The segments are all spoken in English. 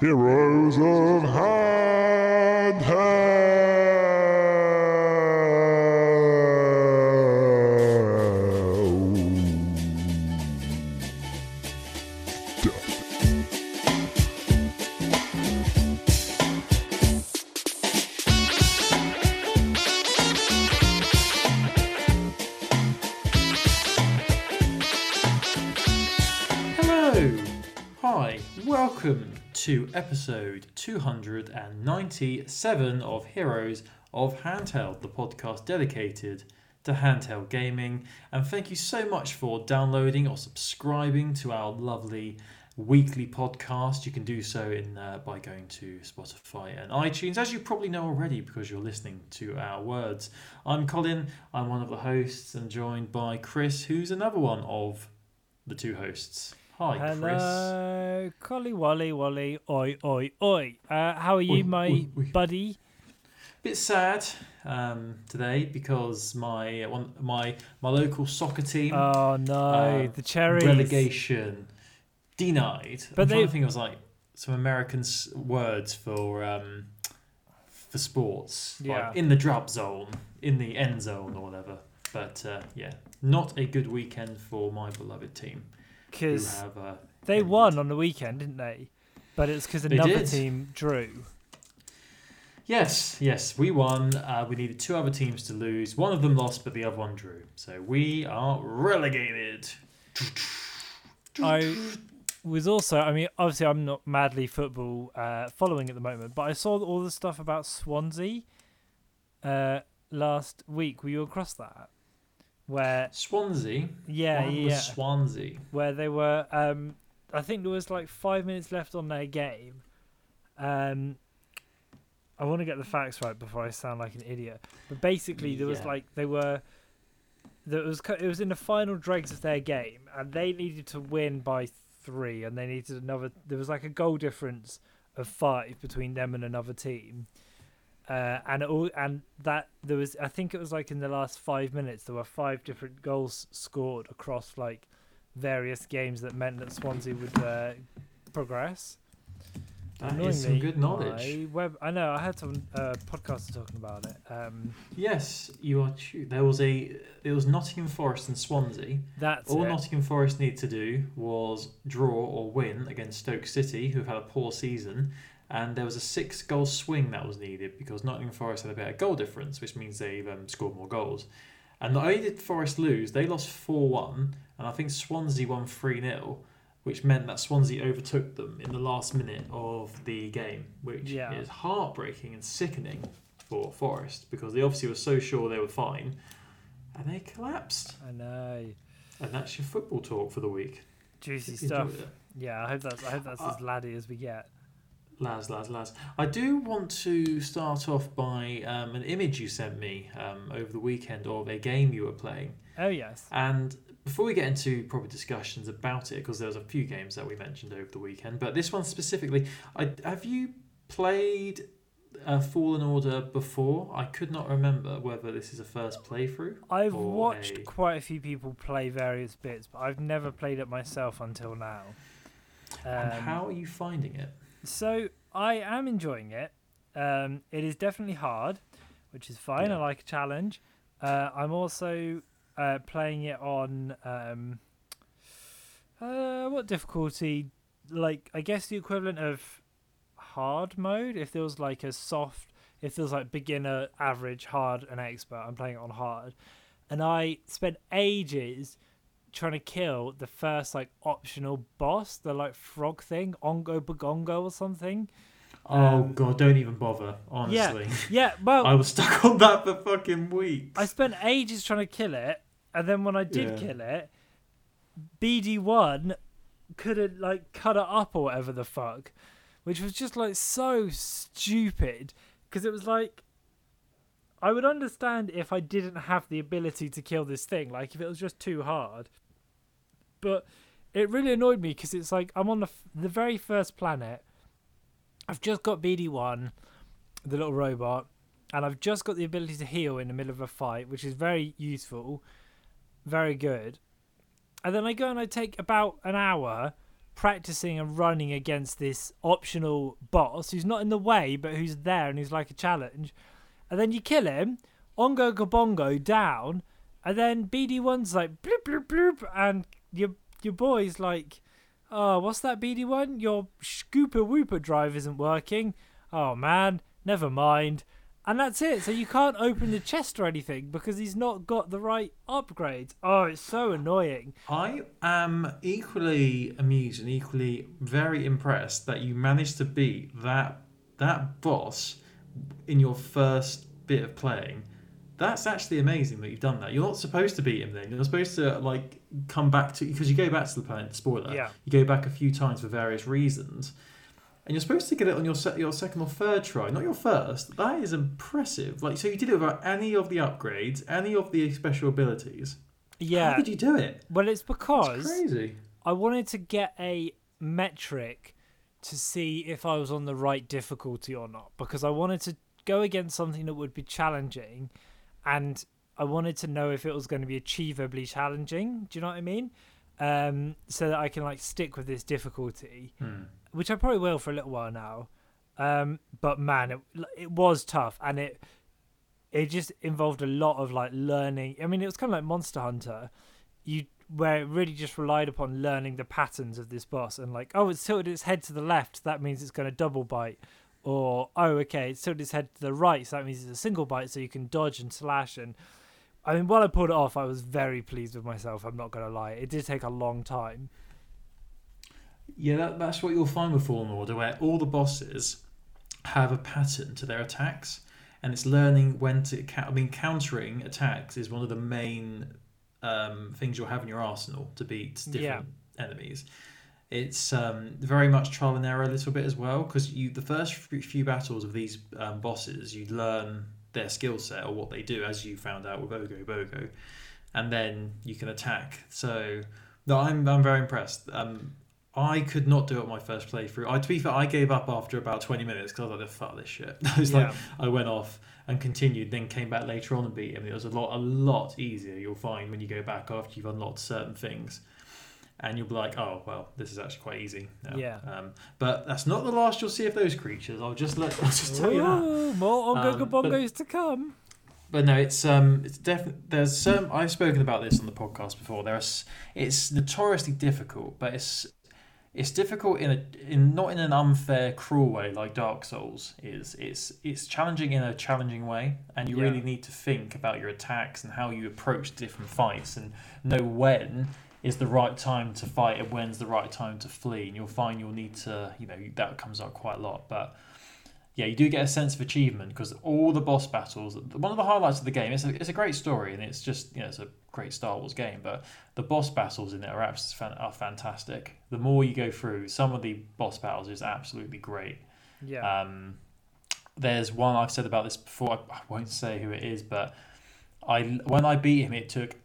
Heroes of Handheld. To episode 297 of Heroes of Handheld, the podcast dedicated to handheld gaming. And thank you so much for downloading or subscribing to our lovely weekly podcast. You can do so in uh, by going to Spotify and iTunes, as you probably know already because you're listening to our words. I'm Colin, I'm one of the hosts, and joined by Chris, who's another one of the two hosts. Hi, Chris. Hello, Collie Wally Wally, oi oi oi. Uh, how are you, Oi, my oi, oi. buddy? Bit sad um, today because my one, my my local soccer team Oh no, Uh, the cherries. relegation denied. But I'm trying they- to think of like some American s- words for um, for sports, Yeah. like in the drop zone, in the end zone, or whatever. But uh, yeah, not a good weekend for my beloved team. Because uh, they won on the weekend, didn't they? But it's because another did. team drew. Yes, yes, we won. Uh, we needed two other teams to lose. One of them lost, but the other one drew. So we are relegated. I was also, I mean, obviously I'm not madly football uh, following at the moment, but I saw all the stuff about Swansea uh, last week. Were you across that? Where, Swansea. yeah, yeah, Swansea. where they were um I think there was like five minutes left on their game. Um I want to get the facts right before I sound like an idiot. But basically there was Yeah. like they were there was it was in the final dregs of their game and they needed to win by 3 and they needed another there was like a goal difference of 5 between them and another team. Uh, and all and that there was I think it was like in the last five minutes there were five different goals scored across like various games that meant that Swansea would uh, progress. That is some good knowledge. Web, I know I had some uh, podcaster talking about it. Um, Yes, you are true. There was a it was Nottingham Forest and Swansea. that's All it. Nottingham Forest needed to do was draw or win against Stoke City, who've had a poor season, and there was a six goal swing that was needed because Nottingham Forest had a better goal difference, which means they've um, scored more goals. And not only did Forest lose, they lost four one, and I think Swansea won three 0 which meant that Swansea overtook them in the last minute of the game, which Yeah. is heartbreaking and sickening for Forest because they obviously were so sure they were fine, and they collapsed. I know And that's your football talk for the week. juicy stuff. Yeah, I hope that's I hope that's Uh, as laddie as we get. Lads, lads, lads. I do want to start off by um, an image you sent me um, over the weekend of a game you were playing. Oh yes, And before we get into proper discussions about it, because there was a few games that we mentioned over the weekend, but this one specifically, I, have you played uh, Fallen Order before? I could not remember whether this is a first playthrough. I've watched a- quite a few people play various bits, but I've never played it myself until now. and Um, how are you finding it? So I am enjoying it. Um, it is definitely hard, which is fine. I like a challenge. Uh, I'm also uh, playing it on um, uh, what difficulty? Like I guess the equivalent of hard mode. If there was like a soft, if there was like beginner, average, hard, and expert, I'm playing it on hard. And I spent ages trying to kill the first like optional boss, the like frog thing, Ongo Bagongo or something. Oh Um, god, don't even bother. Honestly, Yeah, well, I was stuck on that for fucking weeks. I spent ages trying to kill it, and then when I did Yeah. kill it, BD one couldn't like cut it up or whatever the fuck, which was just like so stupid because it was like. I would understand if I didn't have the ability to kill this thing, like if it was just too hard. But it really annoyed me because it's like I'm on the f- the very first planet. I've just got BD1, the little robot, and I've just got the ability to heal in the middle of a fight, which is very useful, very good. And then I go and I take about an hour practicing and running against this optional boss who's not in the way but who's there and who's like a challenge. And then you kill him, Ongo Gobongo down, and then BD1's like bloop bloop bloop and your your boy's like Oh, what's that BD1? Your Scooper Whooper drive isn't working. Oh man, never mind. And that's it. So you can't open the chest or anything because he's not got the right upgrades. Oh, it's so annoying. I am equally amused and equally very impressed that you managed to beat that that boss in your first bit of playing. That's actually amazing that you've done that. You're not supposed to beat him then. You're supposed to like come back to because you go back to the planet. Spoiler. Yeah. You go back a few times for various reasons, and you're supposed to get it on your se- your second or third try, not your first. That is impressive. Like so, you did it without any of the upgrades, any of the special abilities. Yeah. How did you do it? Well, it's It's because crazy. I wanted to get a metric to see if I was on the right difficulty or not because I wanted to go against something that would be challenging and I wanted to know if it was going to be achievably challenging. Do you know what I mean? Um, so that I can like stick with this difficulty, Hmm. which I probably will for a little while now. Um, but man, it it was tough and it it just involved a lot of like learning. I mean, it was kind of like Monster Hunter. You where it really just relied upon learning the patterns of this boss and like, oh, it's tilted its head to the left, that means it's going to double bite. Or oh, okay, it's tilted its head to the right, so that means it's a single bite, so you can dodge and slash. And I mean, while I pulled it off, I was very pleased with myself. I'm not going to lie; it did take a long time. Yeah, that, that's what you'll find with Fallen Order, where all the bosses have a pattern to their attacks, and it's learning when to. I mean, countering attacks is one of the main um, things you'll have in your arsenal to beat different enemies. It's um, very much trial and error a little bit as well, because you the first few few battles of these um, bosses, you learn their skill set or what they do, as you found out with Ogo Bogo, and then you can attack. So, no, I'm I'm very impressed. Um, I could not do it my first playthrough. I, to be fair, I gave up after about 20 minutes because I was like, fuck this shit. I was like, I went off and continued, then came back later on and beat him. It was a lot, a lot easier. You'll find when you go back after you've unlocked certain things, and you'll be like, oh well, this is actually quite easy. Now. Yeah. Um, but that's not the last you'll see of those creatures. I'll just let, I'll just tell you that. Ooh, more Ongo Um, Bongos to come. But no, it's um, it's definitely there's some. I've spoken about this on the podcast before. There's it's notoriously difficult, but it's it's difficult in a in not in an unfair, cruel way like Dark Souls is. It's it's challenging in a challenging way, and you Yeah. really need to think about your attacks and how you approach different fights and know when is the right time to fight and when's the right time to flee. And you'll find you'll need to you know that comes up quite a lot, but yeah, you do get a sense of achievement because all the boss battles. One of the highlights of the game. It's a, it's a great story and it's just you know it's a great Star Wars game, but the boss battles in it are are fantastic. The more you go through, some of the boss battles is absolutely great. Yeah. Um, there's one I've said about this before. I, I won't say who it is, but I when I beat him, it took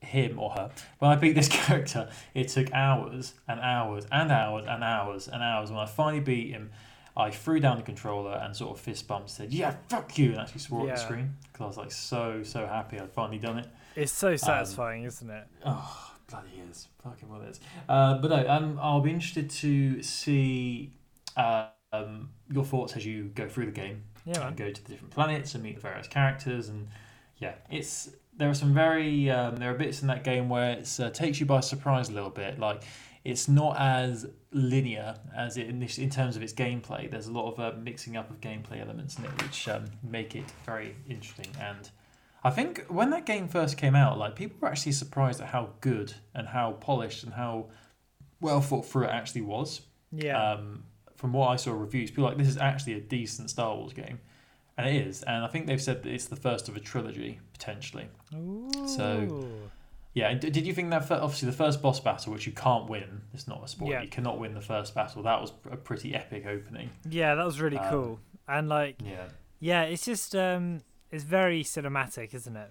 him or her. When I beat this character, it took hours and hours and hours and hours and hours. When I finally beat him, I threw down the controller and sort of fist bumped, said "Yeah, fuck you," and actually swore at the screen because I was like so so happy I'd finally done it. It's so satisfying, isn't it? Oh, bloody is. Fucking well it is. Uh, but no, um, I'll be interested to see uh, um, your thoughts as you go through the game Yeah, man. and go to the different planets and meet the various characters. And yeah, it's there are some very um, there are bits in that game where it uh, takes you by surprise a little bit. Like it's not as linear as it in, this, in terms of its gameplay. There's a lot of uh, mixing up of gameplay elements in it, which um, make it very interesting and. I think when that game first came out, like people were actually surprised at how good and how polished and how well thought through it actually was. Yeah. Um, from what I saw reviews, people were like this is actually a decent Star Wars game, and it is. And I think they've said that it's the first of a trilogy potentially. Ooh. so- Yeah. Did you think that fir- obviously the first boss battle, which you can't win, it's not a spoiler. Yeah. You cannot win the first battle. That was a pretty epic opening. Yeah, that was really Um, cool. And like, Yeah. yeah, it's just um, it's very cinematic, isn't it?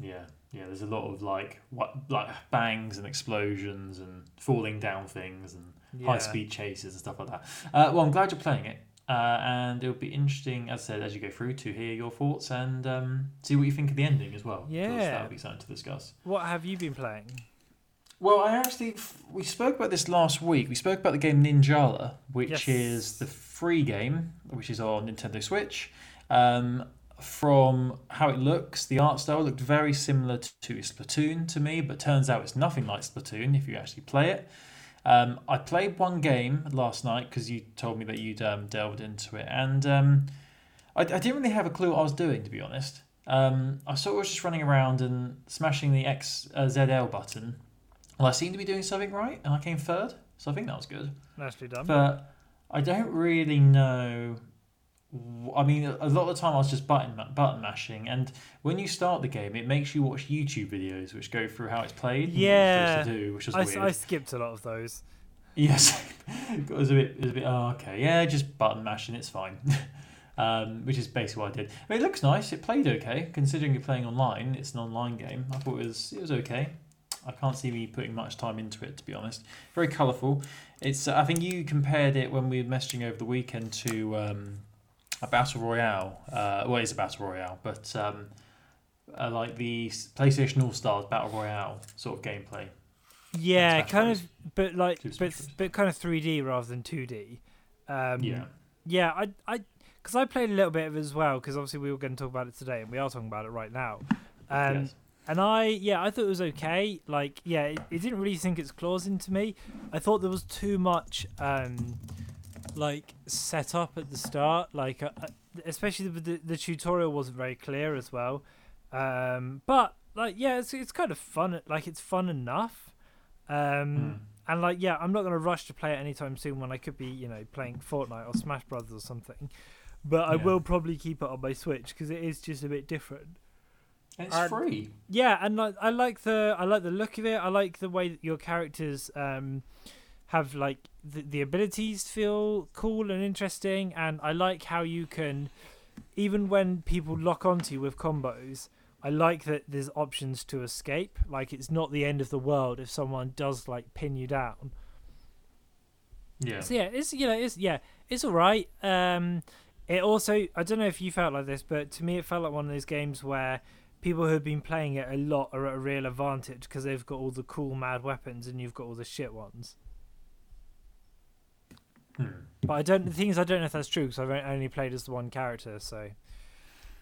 Yeah, yeah. There's a lot of like what like bangs and explosions and falling down things and Yeah. high speed chases and stuff like that. Uh, well, I'm glad you're playing it, uh, and it'll be interesting, as I said, as you go through to hear your thoughts and um, see what you think of the ending as well. Yeah. that'll be something to discuss. What have you been playing? Well, I actually we spoke about this last week. We spoke about the game Ninjala, which Yes. is the free game, which is on Nintendo Switch. Um, from how it looks, the art style looked very similar to Splatoon to me, but turns out it's nothing like Splatoon if you actually play it. Um, I played one game last night because you told me that you'd um, delved into it, and um, I, I didn't really have a clue what I was doing, to be honest. Um, I sort of was just running around and smashing the X uh, ZL button. Well, I seemed to be doing something right, and I came third, so I think that was good. Nicely done. But I don't really know. I mean, a lot of the time I was just button button mashing, and when you start the game, it makes you watch YouTube videos which go through how it's played. Yeah. supposed to do, which is I, weird. I skipped a lot of those. Yes, it was a bit. It was a bit. Oh, okay, yeah, just button mashing. It's fine. um, which is basically what I did. I mean, it looks nice. It played okay, considering you're playing online. It's an online game. I thought it was. It was okay. I can't see me putting much time into it, to be honest. Very colourful. It's. I think you compared it when we were messaging over the weekend to um, a battle royale. Uh, well, it's a battle royale, but um, uh, like the PlayStation All Stars battle royale sort of gameplay. Yeah, kind Bros. of, but like, Two but Bros. but kind of 3D rather than 2D. Um, yeah. Yeah, I, I, because I played a little bit of it as well. Because obviously we were going to talk about it today, and we are talking about it right now. Um, yes. And I, yeah, I thought it was okay. Like, yeah, it, it didn't really sink its claws into me. I thought there was too much, um, like, set up at the start. Like, uh, uh, especially the, the the tutorial wasn't very clear as well. Um, but like, yeah, it's it's kind of fun. Like, it's fun enough. Um, Mm. and like, yeah, I'm not going to rush to play it anytime soon when I could be, you know, playing Fortnite or Smash Brothers or something. But I Yeah. will probably keep it on my Switch because it is just a bit different. It's and- free. Yeah, and like, I like the I like the look of it. I like the way that your characters um have like the, the abilities feel cool and interesting, and I like how you can even when people lock onto you with combos. I like that there's options to escape. Like it's not the end of the world if someone does like pin you down. Yeah. So yeah, it's you know it's yeah it's all right. Um, it also I don't know if you felt like this, but to me it felt like one of those games where people who have been playing it a lot are at a real advantage because they've got all the cool mad weapons and you've got all the shit ones. Hmm. But I don't. The thing is, I don't know if that's true because I've only played as the one character, so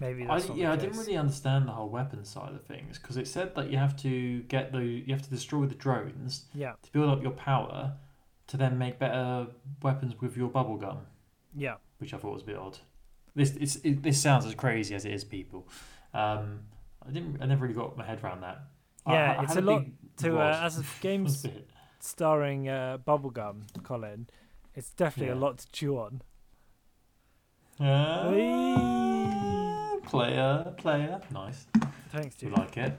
maybe I, yeah, I didn't really understand the whole weapon side of things because it said that you have to get the you have to destroy the drones Yeah, to build up your power to then make better weapons with your bubble gun, yeah, which I thought was a bit odd. This it's, it, this sounds as crazy as it is, people. Um, I didn't. I never really got my head around that. Yeah, I, I it's a lot to uh, as a games bit. starring uh, Bubblegum, Colin. It's definitely a lot to chew on. Whee! player, player, nice. Thanks, We dude. like it.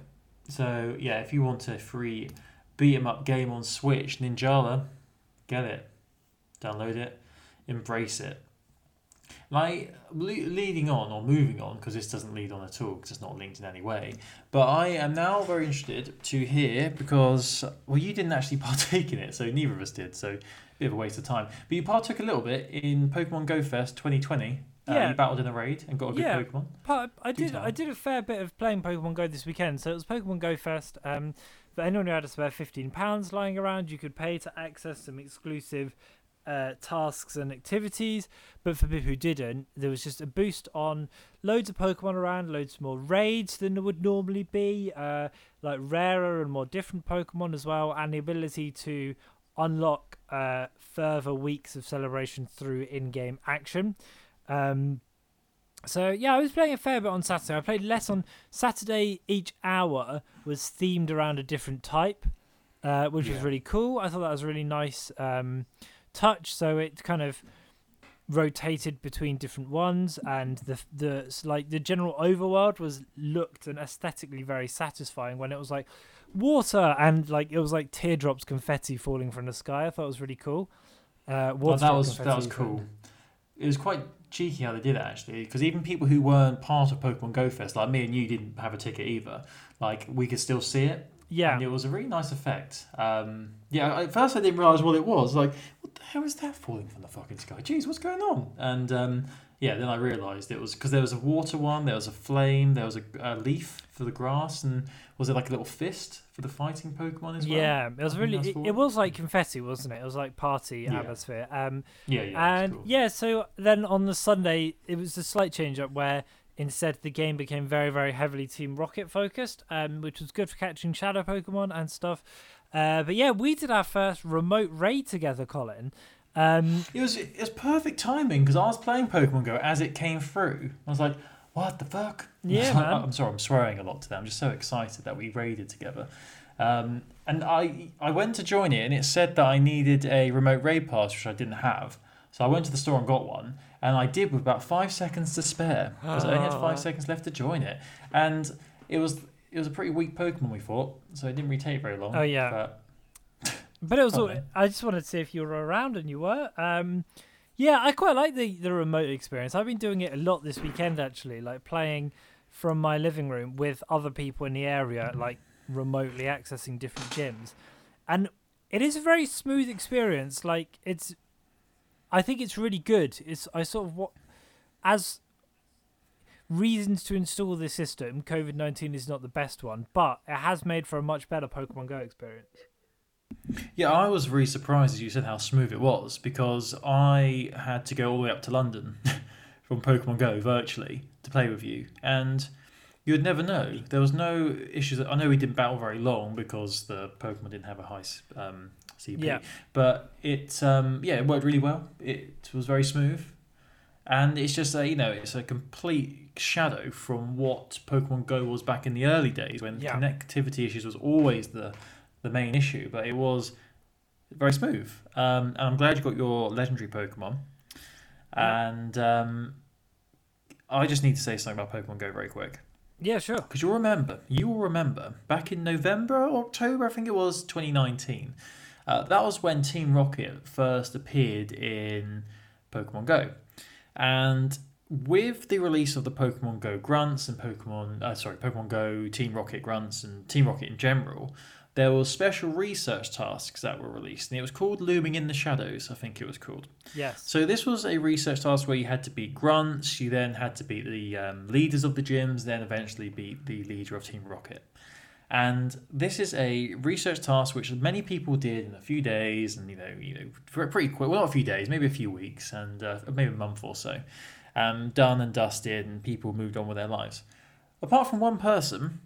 So yeah, if you want a free beat 'em up game on Switch, Ninjala, get it, download it, embrace it. Like le- leading on or moving on, because this doesn't lead on at all, because it's not linked in any way. But I am now very interested to hear because well, you didn't actually partake in it, so neither of us did. So bit of a waste of time. But you partook a little bit in Pokemon Go Fest 2020. Uh, Yeah. you battled in a raid and got a good Yeah. Pokemon. Part, I Do did. tell. I did a fair bit of playing Pokemon Go this weekend. So it was Pokemon Go Fest. Um, for anyone who had a spare fifteen pounds lying around, you could pay to access some exclusive uh, tasks and activities. But for people who didn't, there was just a boost on loads of Pokemon around, loads more raids than there would normally be, uh, like rarer and more different Pokemon as well, and the ability to unlock uh, further weeks of celebration through in-game action. Um, so yeah, I was playing a fair bit on Saturday. I played less on Saturday. Each hour was themed around a different type, uh, which was really cool. I thought that was a really nice um, touch. So it kind of rotated between different ones, and the the like the general overworld was looked and aesthetically very satisfying when it was like water and like it was like teardrops confetti falling from the sky. I thought it was really cool. Uh, Oh, that was that was cool. It was quite cheeky how they did it actually, because even people who weren't part of Pokemon Go Fest, like me and you, didn't have a ticket either. Like we could still see it, Yeah, and it was a really nice effect. Um, yeah, at first I didn't realize what it was. Like, what the hell is that falling from the fucking sky? Jeez, what's going on? And um, yeah, then I realised it was because there was a water one, there was a flame, there was a, a leaf for the grass, and was it like a little fist for the fighting Pokemon as well? Yeah, it was I really. It, it was like confetti, wasn't it? It was like party Yeah. atmosphere. Um, yeah, yeah. and cool. yeah, so then on the Sunday, it was a slight change up where instead the game became very, very heavily Team Rocket focused, um, which was good for catching shadow Pokemon and stuff. Uh, but yeah, we did our first remote raid together, Colin. Um, It was it was perfect timing because I was playing Pokemon Go as it came through. I was like, "What the fuck?" Yeah, man. I'm sorry, I'm swearing a lot today. I'm just so excited that we raided together. Um, and I I went to join it, and it said that I needed a remote raid pass, which I didn't have. So I went to the store and got one, and I did with about five seconds to spare because I only had Oh. five seconds left to join it. And it was it was a pretty weak Pokemon we fought, so it didn't really take very long. Oh, yeah. But But it was. all, Okay. I just wanted to see if you were around, and you were. Um, yeah, I quite like the the remote experience. I've been doing it a lot this weekend, actually, like playing from my living room with other people in the area, like remotely accessing different gyms, and it is a very smooth experience. Like it's, I think it's really good. It's I sort of what as reasons to install this system. COVID nineteen is not the best one, but it has made for a much better Pokemon Go experience. Yeah, I was really surprised as you said how smooth it was because I had to go all the way up to London from Pokemon Go virtually to play with you, and you'd never know. There was no issues. I know we didn't battle very long because the Pokemon didn't have a high um, CP, Yeah. but it um, yeah it worked really well. It was very smooth, and it's just a you know it's a complete shadow from what Pokemon Go was back in the early days when Yeah. connectivity issues was always the the main issue, but it was very smooth. Um, and I'm glad you got your legendary Pokemon. And um, I just need to say something about Pokemon Go very quick. Yeah, sure. Because you'll remember, you will remember, back in November or October, I think it was 2019, uh, that was when Team Rocket first appeared in Pokemon Go. And with the release of the Pokemon Go Grunts and Pokemon, uh, sorry, Pokemon Go Team Rocket Grunts and Team Rocket in general, there were special research tasks that were released, and it was called Looming in the Shadows, I think it was called. Yes. So this was a research task where you had to beat grunts, you then had to beat the um, leaders of the gyms, then eventually beat the leader of Team Rocket. And this is a research task which many people did in a few days, and you know, you know, for pretty quick. Well, not a few days, maybe a few weeks, and uh, maybe a month or so. Um, done and dusted, and people moved on with their lives. Apart from one person,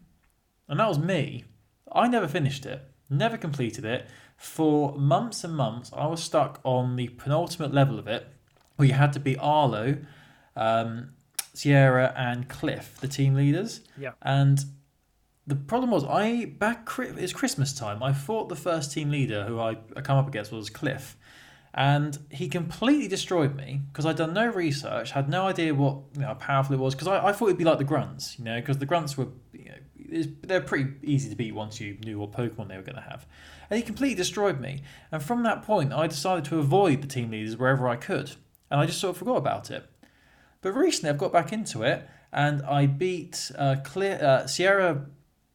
and that was me. I never finished it, never completed it. For months and months, I was stuck on the penultimate level of it, where you had to beat Arlo, um, Sierra, and Cliff, the team leaders. Yeah. And the problem was, I back it's Christmas time. I thought the first team leader who I, I come up against was Cliff, and he completely destroyed me because I'd done no research, had no idea what you know, how powerful it was. Because I, I thought it'd be like the grunts, you know, because the grunts were you know, they're pretty easy to beat once you knew what Pokemon they were going to have. And he completely destroyed me. And from that point, I decided to avoid the team leaders wherever I could, and I just sort of forgot about it. But recently, I've got back into it, and I beat uh, Clear, uh, Sierra.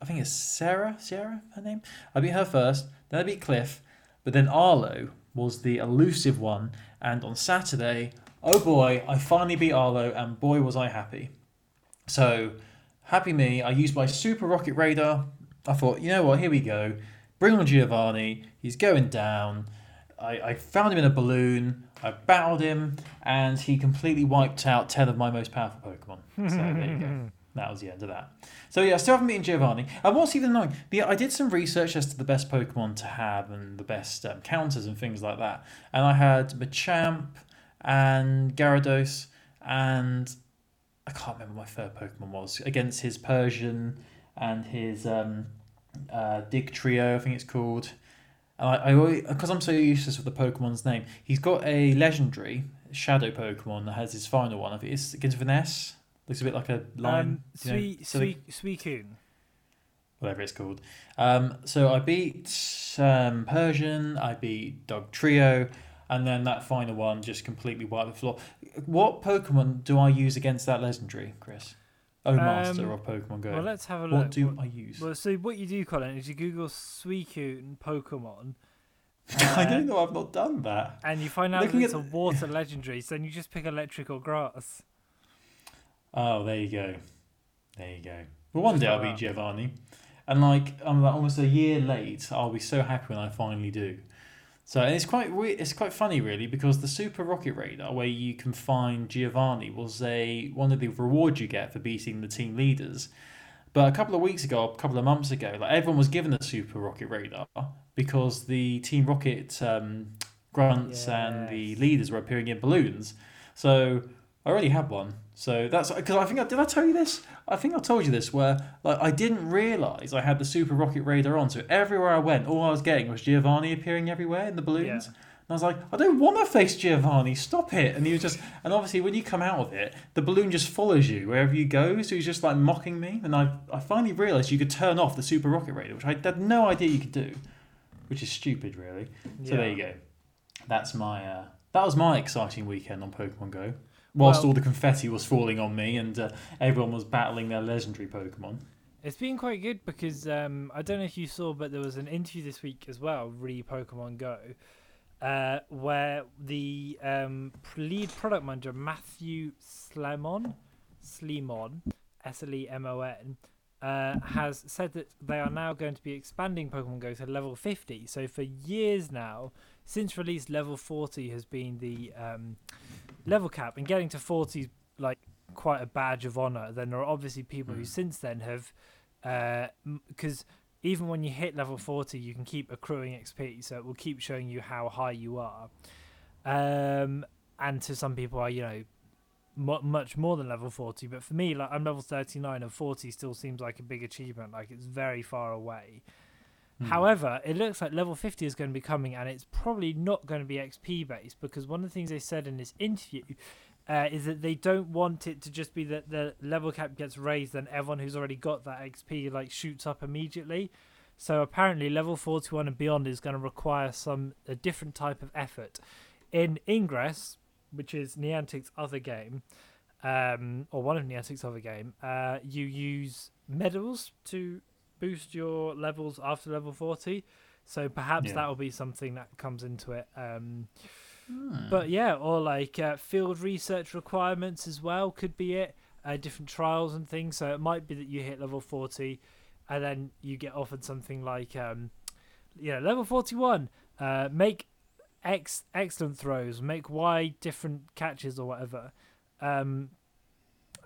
I think it's Sarah. Sierra, her name. I beat her first. Then I beat Cliff, but then Arlo was the elusive one. And on Saturday, oh boy, I finally beat Arlo, and boy was I happy. So happy me! I used my Super Rocket Radar. I thought, you know what? Here we go. Bring on Giovanni. He's going down. I, I found him in a balloon. I battled him, and he completely wiped out ten of my most powerful Pokemon. So there you go. That was the end of that. So yeah, I still haven't beaten Giovanni. And what's even annoying, the, I did some research as to the best Pokemon to have and the best um, counters and things like that. And I had Machamp and Gyarados, and I can't remember my third Pokemon was against his Persian and his um, uh, Dugtrio, I think it's called. And I, I because I'm so useless with the Pokemon's name, he's got a legendary Shadow Pokemon that has his final one. I think it's begins with an S. Looks a bit like a line. Um, sweet, sweet, Suicune. whatever it's called. Um, so I beat um, Persian, I beat Dugtrio, and then that final one just completely wiped the floor. What Pokemon do I use against that legendary, Chris? Oh, Master Um, of Pokemon Go. Well, let's have a look. what do What- I use? Well, so what you do, Colin, is you Google Suicune Pokemon, I uh, don't know. I've not done that. and you find out Looking that it's at a water legendary. So then you just pick electric or grass. Oh, there you go. There you go. Well, one day I'll be. Giovanni, and like I'm like almost a year late. I'll be so happy when I finally do. So and it's quite we- it's quite funny really because the Super Rocket Radar, where you can find Giovanni, was a one of the rewards you get for beating the team leaders. But a couple of weeks ago, a couple of months ago, like everyone was given a Super Rocket Radar because the Team Rocket um, grunts and the leaders were appearing in balloons. So I already had one. So that's because I think I, did I tell you this? I think I told you this where like I didn't realize I had the Super Rocket Radar on. So everywhere I went, all I was getting was Giovanni appearing everywhere in the balloons. Yeah. And I was like, I don't want to face Giovanni. Stop it! And he was just, and obviously when you come out of it, the balloon just follows you wherever you go. So he's just like mocking me. And I, I finally realized you could turn off the Super Rocket Radar, which I had no idea you could do, which is stupid, really. So there you go. That's my uh, that was my exciting weekend on Pokemon Go. Whilst Well- all the confetti was falling on me and uh, everyone was battling their legendary Pokemon. It's been quite good because um, I don't know if you saw, but there was an interview this week as well, re Pokemon Go, uh, where the um, lead product manager Matthew Slemon, Slemon, S L E M O N, uh, has said that they are now going to be expanding Pokemon Go to level 50. So for years now, since release, level 40 has been the um, level cap, and getting to 40 is like quite a badge of honor. Then there are obviously people who Mm. since then have, because even when you hit level 40, you can keep accruing XP, so it will keep showing you how high you are. Um, and to some people, are you know mu much more than level 40 but for me like i'm level 39 and 40 still seems like a big achievement like it's very far away Hmm. However, it looks like level 50 is going to be coming, and it's probably not going to be XP based because one of the things they said in this interview uh, is that they don't want it to just be that the level cap gets raised and everyone who's already got that XP like shoots up immediately. So apparently, level 41 and beyond is going to require some a different type of effort. In Ingress, which is Niantic's other game, um, or one of Niantic's other game, uh, you use medals to boost your levels after level 40 so perhaps Yeah. that will be something that comes into it um Hmm. but yeah or like uh, field research requirements as well could be it uh, different trials and things so it might be that you hit level 40 and then you get offered something like um yeah level 41 uh make x excellent throws make y different catches or whatever um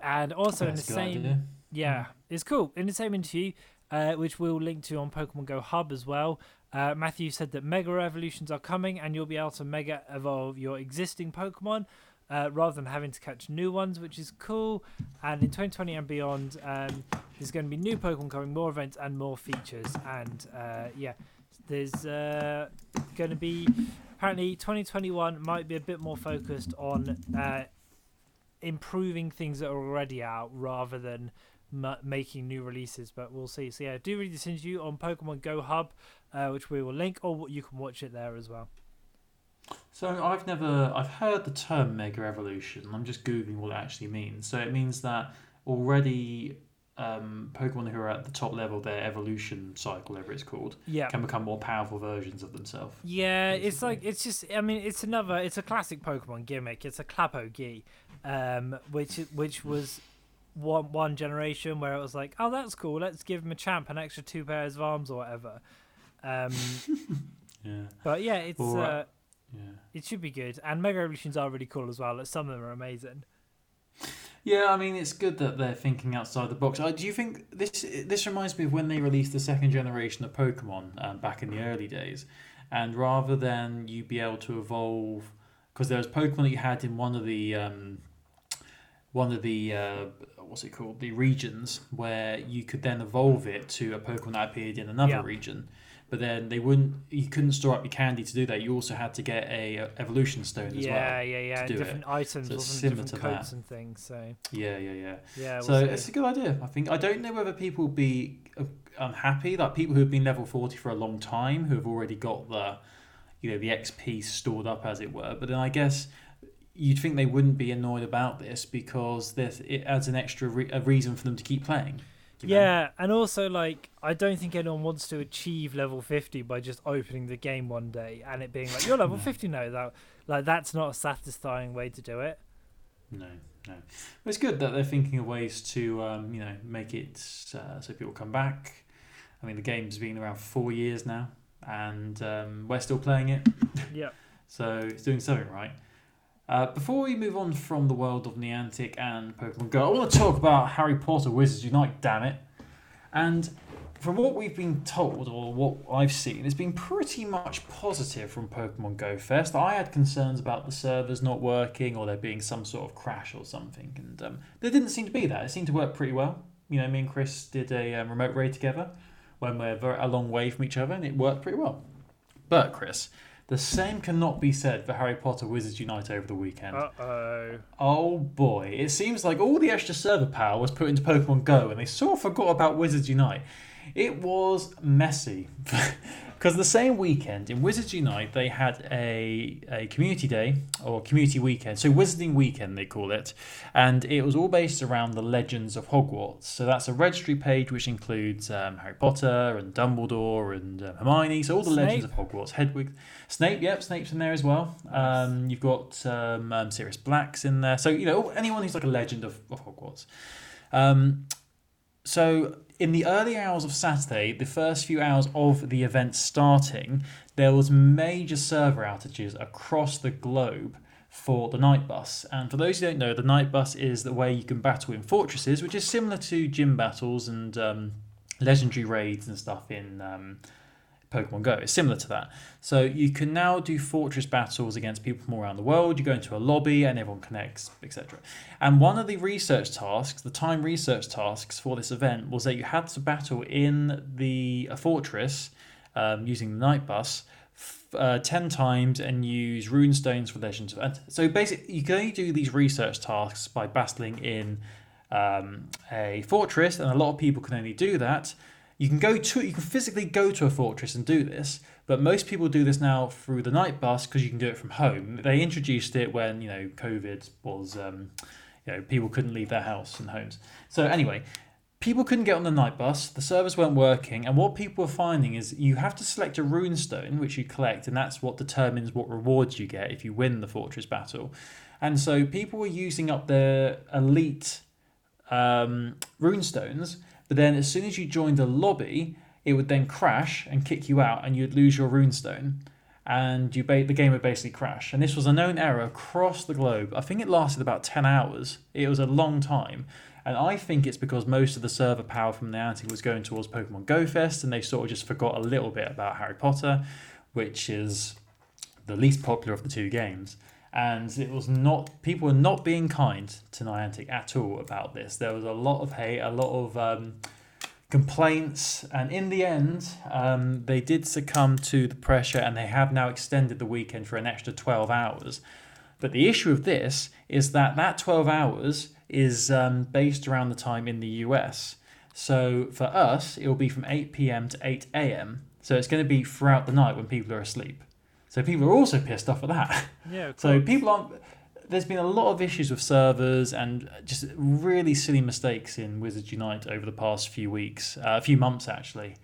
and also in the That's a good same idea. yeah, it's cool. In the same interview, uh, which we'll link to on Pokemon Go Hub as well, uh, Matthew said that Mega Evolutions are coming and you'll be able to Mega Evolve your existing Pokemon uh, rather than having to catch new ones, which is cool. And in 2020 and beyond, um, there's going to be new Pokemon coming, more events, and more features. And uh, yeah, there's uh, going to be apparently 2021 might be a bit more focused on uh, improving things that are already out rather than m- making new releases. But we'll see. So yeah, do read this interview on Pokemon Go Hub, uh, which we will link, or you can watch it there as well. So I've never I've heard the term mega evolution. I'm just googling what it actually means. So it means that already um, Pokemon who are at the top level, their evolution cycle, whatever it's called, Yeah. can become more powerful versions of themselves. Yeah, it's like it's just. I mean, it's another. It's a classic Pokemon gimmick. It's a Clapo Gi, um, which which was one one generation where it was like, oh, that's cool. Let's give Machamp an extra two pairs of arms or whatever. Um, Yeah, but yeah, it's Or, uh, uh, yeah, it should be good. And Mega Evolutions are really cool as well. Like, some of them are amazing. yeah. I mean, it's good that they're thinking outside the box. Uh, do you think this this reminds me of when they released the second generation of Pokemon um, back in the early days, and rather than you be able to evolve, because there was Pokemon that you had in one of the um, one of the uh, what's it called the regions where you could then evolve it to a Pokemon that appeared in another Yeah. region. But then they wouldn't. You couldn't store up your candy to do that. You also had to get a uh, evolution stone as Yeah, well. yeah, yeah. yeah. Different items, So wasn't similar different to that. coats and things. So Yeah, yeah, yeah. yeah. so we'll it's a good idea. I think I don't know whether people be uh, unhappy, like people who have been level forty for a long time, who have already got the, you know, the XP stored up as it were. But then I guess you'd think they wouldn't be annoyed about this because this it adds an extra re- a reason for them to keep playing. you know? Yeah, and also like I don't think anyone wants to achieve level fifty by just opening the game one day and it being like you're level No. fifty now. That like that's not a satisfying way to do it. No, No. But it's good that they're thinking of ways to, um, you know, make it uh, so people come back. I mean, the game's been around for four years now, and um, we're still playing it. Yeah. So it's doing something right. Uh, before we move on from the world of Niantic and Pokemon Go, I want to talk about Harry Potter Wizards Unite, damn it. And from what we've been told, or what I've seen, it's been pretty much positive from Pokemon Go Fest. I had concerns about the servers not working or there being some sort of crash or something, and um, there didn't seem to be that. It seemed to work pretty well. You know, me and Chris did a um, remote raid together when we're a long way from each other, and it worked pretty well. But, Chris, the same cannot be said for Harry Potter Wizards Unite over the weekend. Uh oh. Oh boy, it seems like all the extra server power was put into Pokemon Go and they sort of forgot about Wizards Unite. It was messy. Because the same weekend in Wizards Unite, they had a, a community day or community weekend. So, Wizarding Weekend, they call it. And it was all based around the legends of Hogwarts. So, that's a registry page which includes um, Harry Potter and Dumbledore and uh, Hermione. So, all the legends of Hogwarts. Hedwig, Snape, yep, Snape's in there as well. Um, you've got um, um, Sirius Black's in there. So, you know, anyone who's like a legend of, of Hogwarts. Um, so, in the early hours of Saturday, the first few hours of the event starting, there was major server outages across the globe for the Knight Bus. And for those who don't know, the Knight Bus is the way you can battle in fortresses, which is similar to gym battles and um, legendary raids and stuff in um, Pokemon Go. It's similar to that. So you can now do fortress battles against people from around the world. You go into a lobby and everyone connects, etc. And one of the research tasks, the time research tasks for this event, was that you had to battle in the a fortress um, using the Knight Bus. Uh, 10 times and use rune stones for legends and so basically you can only do these research tasks by battling in um, a fortress and a lot of people can only do that you can go to you can physically go to a fortress and do this, but most people do this now through the Knight Bus because you can do it from home. They introduced it when you know COVID was, um, you know, people couldn't leave their house and homes. So anyway, people couldn't get on the Knight Bus. The servers weren't working, and what people were finding is you have to select a rune stone which you collect, and that's what determines what rewards you get if you win the fortress battle. And so people were using up their elite um, rune stones but then as soon as you joined the lobby, it would then crash and kick you out, and you'd lose your runestone, and you ba- the game would basically crash. And this was a known error across the globe. I think it lasted about ten hours. It was a long time. And I think it's because most of the server power from the Niantic was going towards Pokemon Go Fest, and they sort of just forgot a little bit about Harry Potter, which is the least popular of the two games and it was not people were not being kind to Niantic at all about this. There was a lot of hate, a lot of um, complaints, and in the end, um, they did succumb to the pressure, and they have now extended the weekend for an extra twelve hours. But the issue of this is that that twelve hours is um, based around the time in the US. So for us, it will be from 8 p.m. to 8 a.m. So it's going to be throughout the night when people are asleep. So people are also pissed off at that. Yeah. So people aren't. There's been a lot of issues with servers and just really silly mistakes in Wizards Unite over the past few weeks, uh, a few months actually.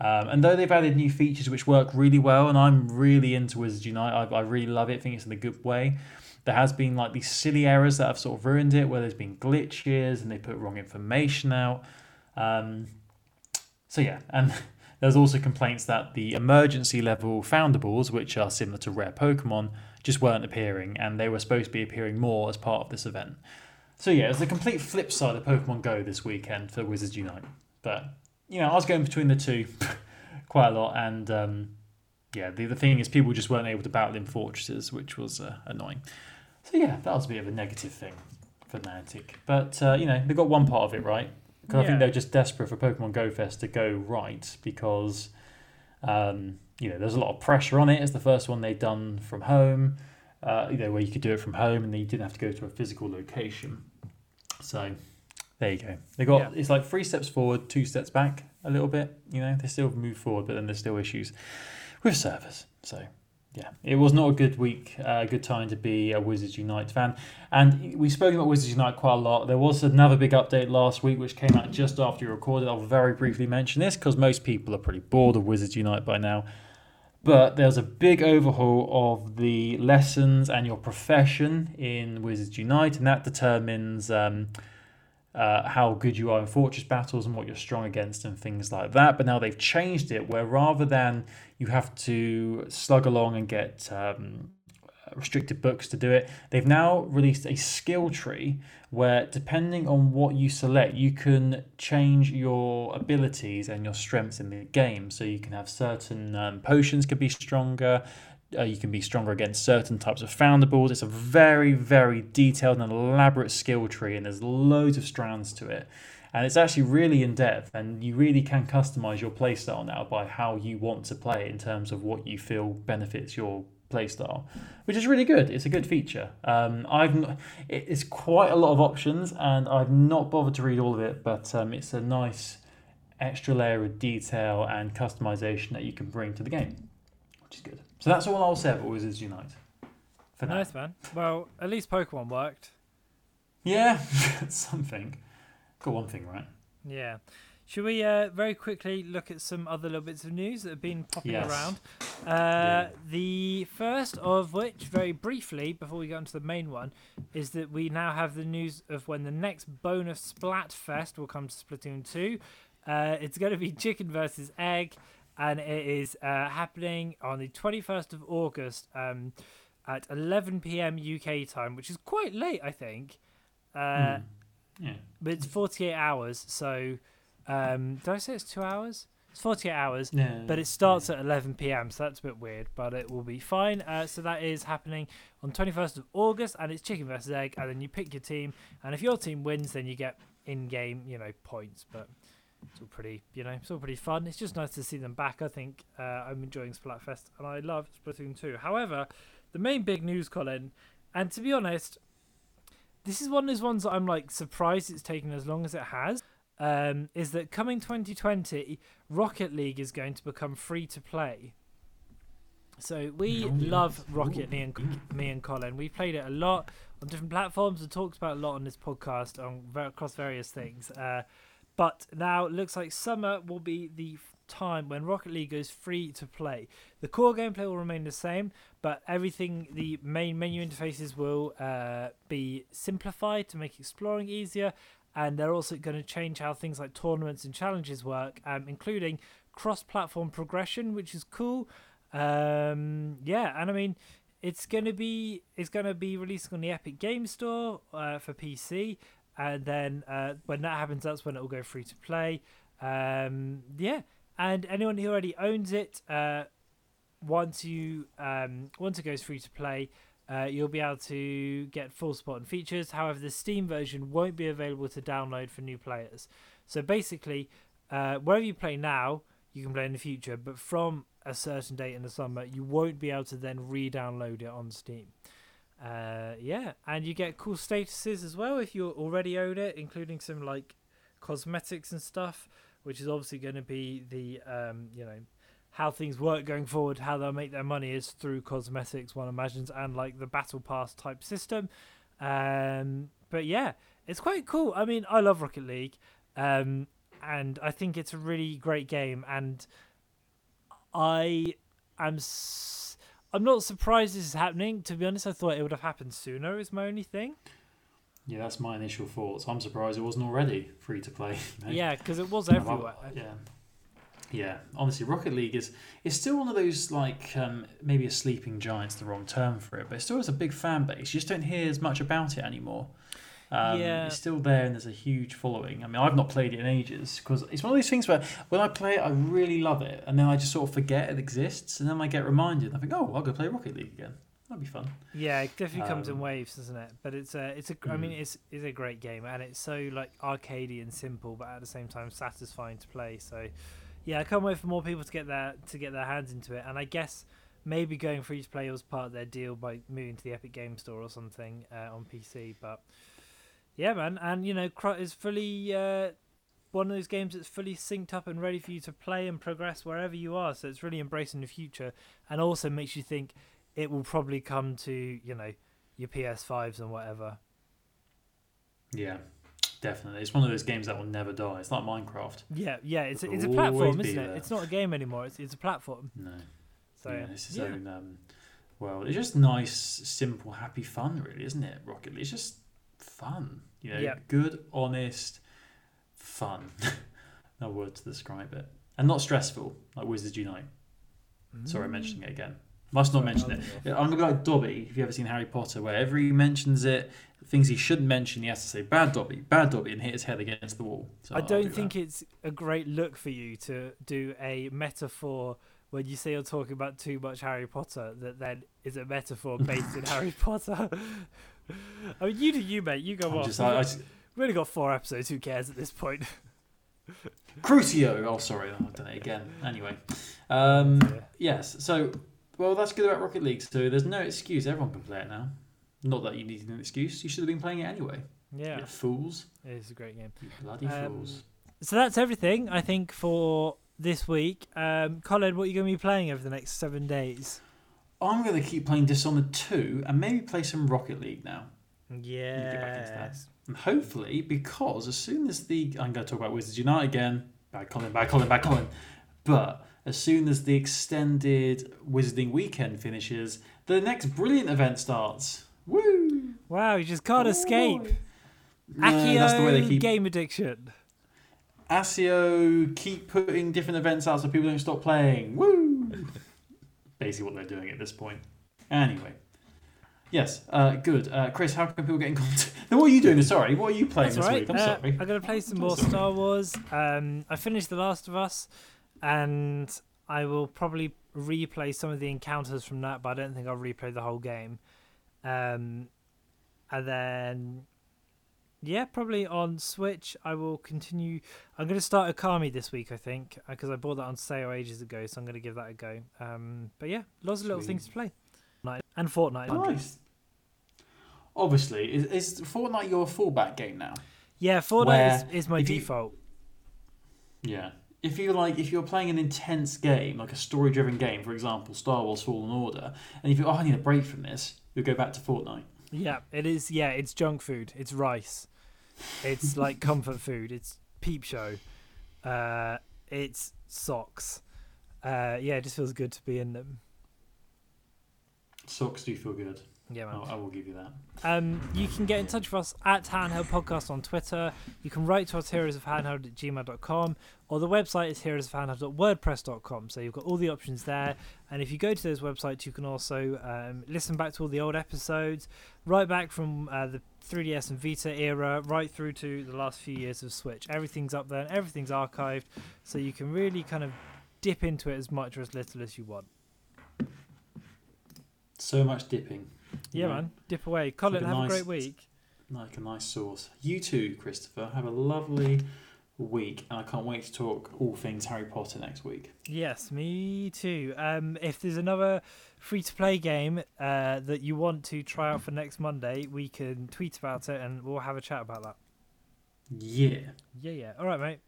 Um, and though they've added new features which work really well, and I'm really into Wizards Unite, I, I really love it. I think it's in a good way. There has been like these silly errors that have sort of ruined it, where there's been glitches and they put wrong information out. Um, so yeah, and There's also complaints that the emergency level foundables, which are similar to rare Pokemon, just weren't appearing, and they were supposed to be appearing more as part of this event. So yeah, it was a complete flip side of Pokemon Go this weekend for Wizards Unite. But you know, I was going between the two quite a lot, and um, yeah, the, the thing is, people just weren't able to battle in fortresses, which was uh, annoying. So yeah, that was a bit of a negative thing for Niantic. But uh, you know, they got one part of it right. Because I think they're just desperate for Pokemon Go Fest to go right because, um, you know, there's a lot of pressure on it. It's the first one they've done from home, uh, you know, where you could do it from home and then you didn't have to go to a physical location. So there you go. They got yeah. it's like three steps forward, two steps back a little bit. You know, they still move forward, but then there's still issues with servers. So yeah, it was not a good week, uh, a good time to be a Wizards Unite fan. And we've spoken about Wizards Unite quite a lot. There was another big update last week, which came out just after you recorded. I'll very briefly mention this because most people are pretty bored of Wizards Unite by now. But there's a big overhaul of the lessons and your profession in Wizards Unite, and that determines um, uh, how good you are in fortress battles and what you're strong against and things like that. But now they've changed it where rather than you have to slug along and get um, restricted books to do it, they've now released a skill tree where depending on what you select, you can change your abilities and your strengths in the game. So you can have certain um, potions can be stronger. Uh, you can be stronger against certain types of foundables. It's a very, very detailed and elaborate skill tree, and there's loads of strands to it. And it's actually really in depth, and you really can customize your playstyle now by how you want to play in terms of what you feel benefits your playstyle, which is really good. It's a good feature. Um, I've n- it's quite a lot of options, and I've not bothered to read all of it, but um, it's a nice extra layer of detail and customization that you can bring to the game, which is good. So that's all I'll say about Wizards Unite. For now. Nice man. Well, at least Pokemon worked. Yeah, something. Got one thing right. Yeah. Should we uh, very quickly look at some other little bits of news that have been popping Yes. around? Uh, The first of which, very briefly, before we go into the main one, is that we now have the news of when the next bonus Splatfest will come to Splatoon 2. Uh, it's going to be chicken versus egg, and it is uh, happening on the 21st of August um, at 11 p.m. UK time, which is quite late, I think. Uh, Hmm. Yeah. but it's 48 hours so um did i say it's two hours it's 48 hours Yeah. but it starts at 11 p.m so that's a bit weird but it will be fine uh, so that is happening on 21st of august and it's chicken versus egg and then you pick your team and if your team wins then you get in-game you know points but it's all pretty you know it's all pretty fun. It's just nice to see them back i think. Uh, i'm enjoying splatfest and i love splatoon 2 however the main big news colin and to be honest this is one of those ones that i'm like surprised it's taken as long as it has um, is that coming 2020 rocket league is going to become free to play. So we love rocket me and me and colin. We played it a lot on different platforms and talked about a lot on this podcast on across various things. Uh, but now it looks like summer will be the time when rocket league goes free to play. The core gameplay will remain the same but everything the main menu interfaces will uh, be simplified to make exploring easier. And they're also going to change how things like tournaments and challenges work um, including cross-platform progression which is cool. Um, yeah and i mean it's going to be it's going to be releasing on the epic game store uh, for pc and then uh, when that happens that's when it will go free to play um, yeah and anyone who already owns it uh, once you um, once it goes free to play, uh, you'll be able to get full support and features. However, the Steam version won't be available to download for new players. So basically, uh, wherever you play now, you can play in the future, but from a certain date in the summer, you won't be able to then re-download it on Steam. Uh, yeah, and you get cool statuses as well if you already own it, including some like cosmetics and stuff, which is obviously going to be the um, you know how things work going forward, how they'll make their money is through cosmetics, one imagines, and like the battle pass type system. Um, but yeah, it's quite cool. I mean, I love Rocket League, um, and I think it's a really great game. And I am, s- I'm not surprised this is happening. To be honest, I thought it would have happened sooner. Is my only thing. Yeah, that's my initial thoughts. I'm surprised it wasn't already free to play. Yeah, because it was everywhere. Yeah. Yeah, honestly, Rocket League is is still one of those like um, maybe a sleeping giant's the wrong term for it, but it still has a big fan base. You just don't hear as much about it anymore. Um, Yeah. It's still there, and there's a huge following. I mean, I've not played it in ages because it's one of those things where when I play it, I really love it, and then I just sort of forget it exists, and then I get reminded. And I think, oh, I'll go play Rocket League again. That'd be fun. Yeah, it definitely comes in Um, waves, doesn't it? But it's a, it's a, I mean, Mm. it's, it's a great game, and it's so like arcadey and simple, but at the same time satisfying to play. So, yeah, I can't wait for more people to get their to get their hands into it. And I guess maybe going free to play was part of their deal by moving to the Epic Game Store or something uh, on PC. But yeah, man, and you know, Cru- is fully uh, one of those games that's fully synced up and ready for you to play and progress wherever you are. So it's really embracing the future, and also makes you think it will probably come to you know your PS5s and whatever. Yeah, definitely. It's one of those games that will never die. It's like Minecraft. Yeah, yeah, it's a, it's a platform, isn't it? there. It's not a game anymore. It's it's a platform. No. So yeah, it's his yeah. own um, world. It's just nice, simple, happy fun, really, isn't it? Rocket League. It's just fun. You know, Yeah. good, honest, fun. no word to describe it, and not stressful like Wizards Unite. Sorry, I'm Mm. mentioning it again. Must not mention it. leave off. Yeah, I'm gonna be like Dobby. If you ever seen Harry Potter, wherever he mentions it, things he shouldn't mention, he has to say "bad Dobby, bad Dobby," and hit his head against the wall. So I don't do think that. it's a great look for you to do a metaphor when you say you're talking about too much Harry Potter that then is a metaphor based in Harry Potter. I mean, you do you, mate. You go I'm on. just, I, I, We've only got four episodes. Who cares at this point? Crucio. Oh, sorry, I've done it again. Anyway, um, Yeah. yes. So, well, that's good about Rocket League. So there's no excuse. Everyone can play it now. Not that you needed an excuse. You should have been playing it anyway. Yeah, You fools. it is a great game. You bloody Um, fools. So that's everything I think for this week. Um, Colin, what are you going to be playing over the next seven days? I'm going to keep playing Dishonored 2 and maybe play some Rocket League now. get back into that. Yes. And hopefully, because as soon as the I'm going to talk about Wizards Unite again, bad Colin, bad Colin, bad Colin. But as soon as the extended Wizarding weekend finishes, the next brilliant event starts. Woo! Wow, you just can't escape. No, Accio that's the way they keep. game addiction. Accio keep putting different events out so people don't stop playing. Woo! Basically, what they're doing at this point. Anyway. Yes, uh, good. Uh, Chris, how can people get in contact? What are you doing? Sorry, what are you playing That's this right. week? I'm Uh, sorry. I'm going to play some more. Star Wars. Um, I finished The Last of Us, and I will probably replay some of the encounters from that, but I don't think I'll replay the whole game. Um, and then, yeah, probably on Switch, I will continue. I'm going to start Okami this week, I think, because I bought that on sale ages ago, so I'm going to give that a go. Um, but yeah, lots of little things to play. And Fortnite. Nice. Obviously, is, is Fortnite your fallback game now? Yeah, Fortnite Where is, is my if you- default. Yeah. If you like, if you're playing an intense game, like a story-driven game, for example, Star Wars Fallen Order, and if you think, oh, I need a break from this, you'll go back to Fortnite. Yeah, it is. Yeah, it's junk food. It's rice. It's like comfort food. It's peep show. Uh, it's socks. Uh, yeah, it just feels good to be in them. Socks do feel good. Yeah, man. I, I will give you that. Um, you can get in touch with us at Handheld Podcast on Twitter. You can write to us heroes of handheld at gmail.com or the website is heroes of handheld.wordpress.com. So you've got all the options there. And if you go to those websites, you can also um, listen back to all the old episodes, right back from uh, the 3DS and Vita era, right through to the last few years of Switch. Everything's up there and everything's archived. So you can really kind of dip into it as much or as little as you want. So much dipping. Yeah, man. Dip away. Colin, a have nice- a great week. Like a nice sauce. You too, Christopher. Have a lovely week, and I can't wait to talk all things Harry Potter next week. Yes, me too. Um, if there's another free to play game uh, that you want to try out for next Monday, we can tweet about it and we'll have a chat about that. Yeah. Yeah, yeah. All right, mate.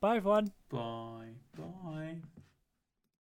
Bye, everyone. Bye. Bye.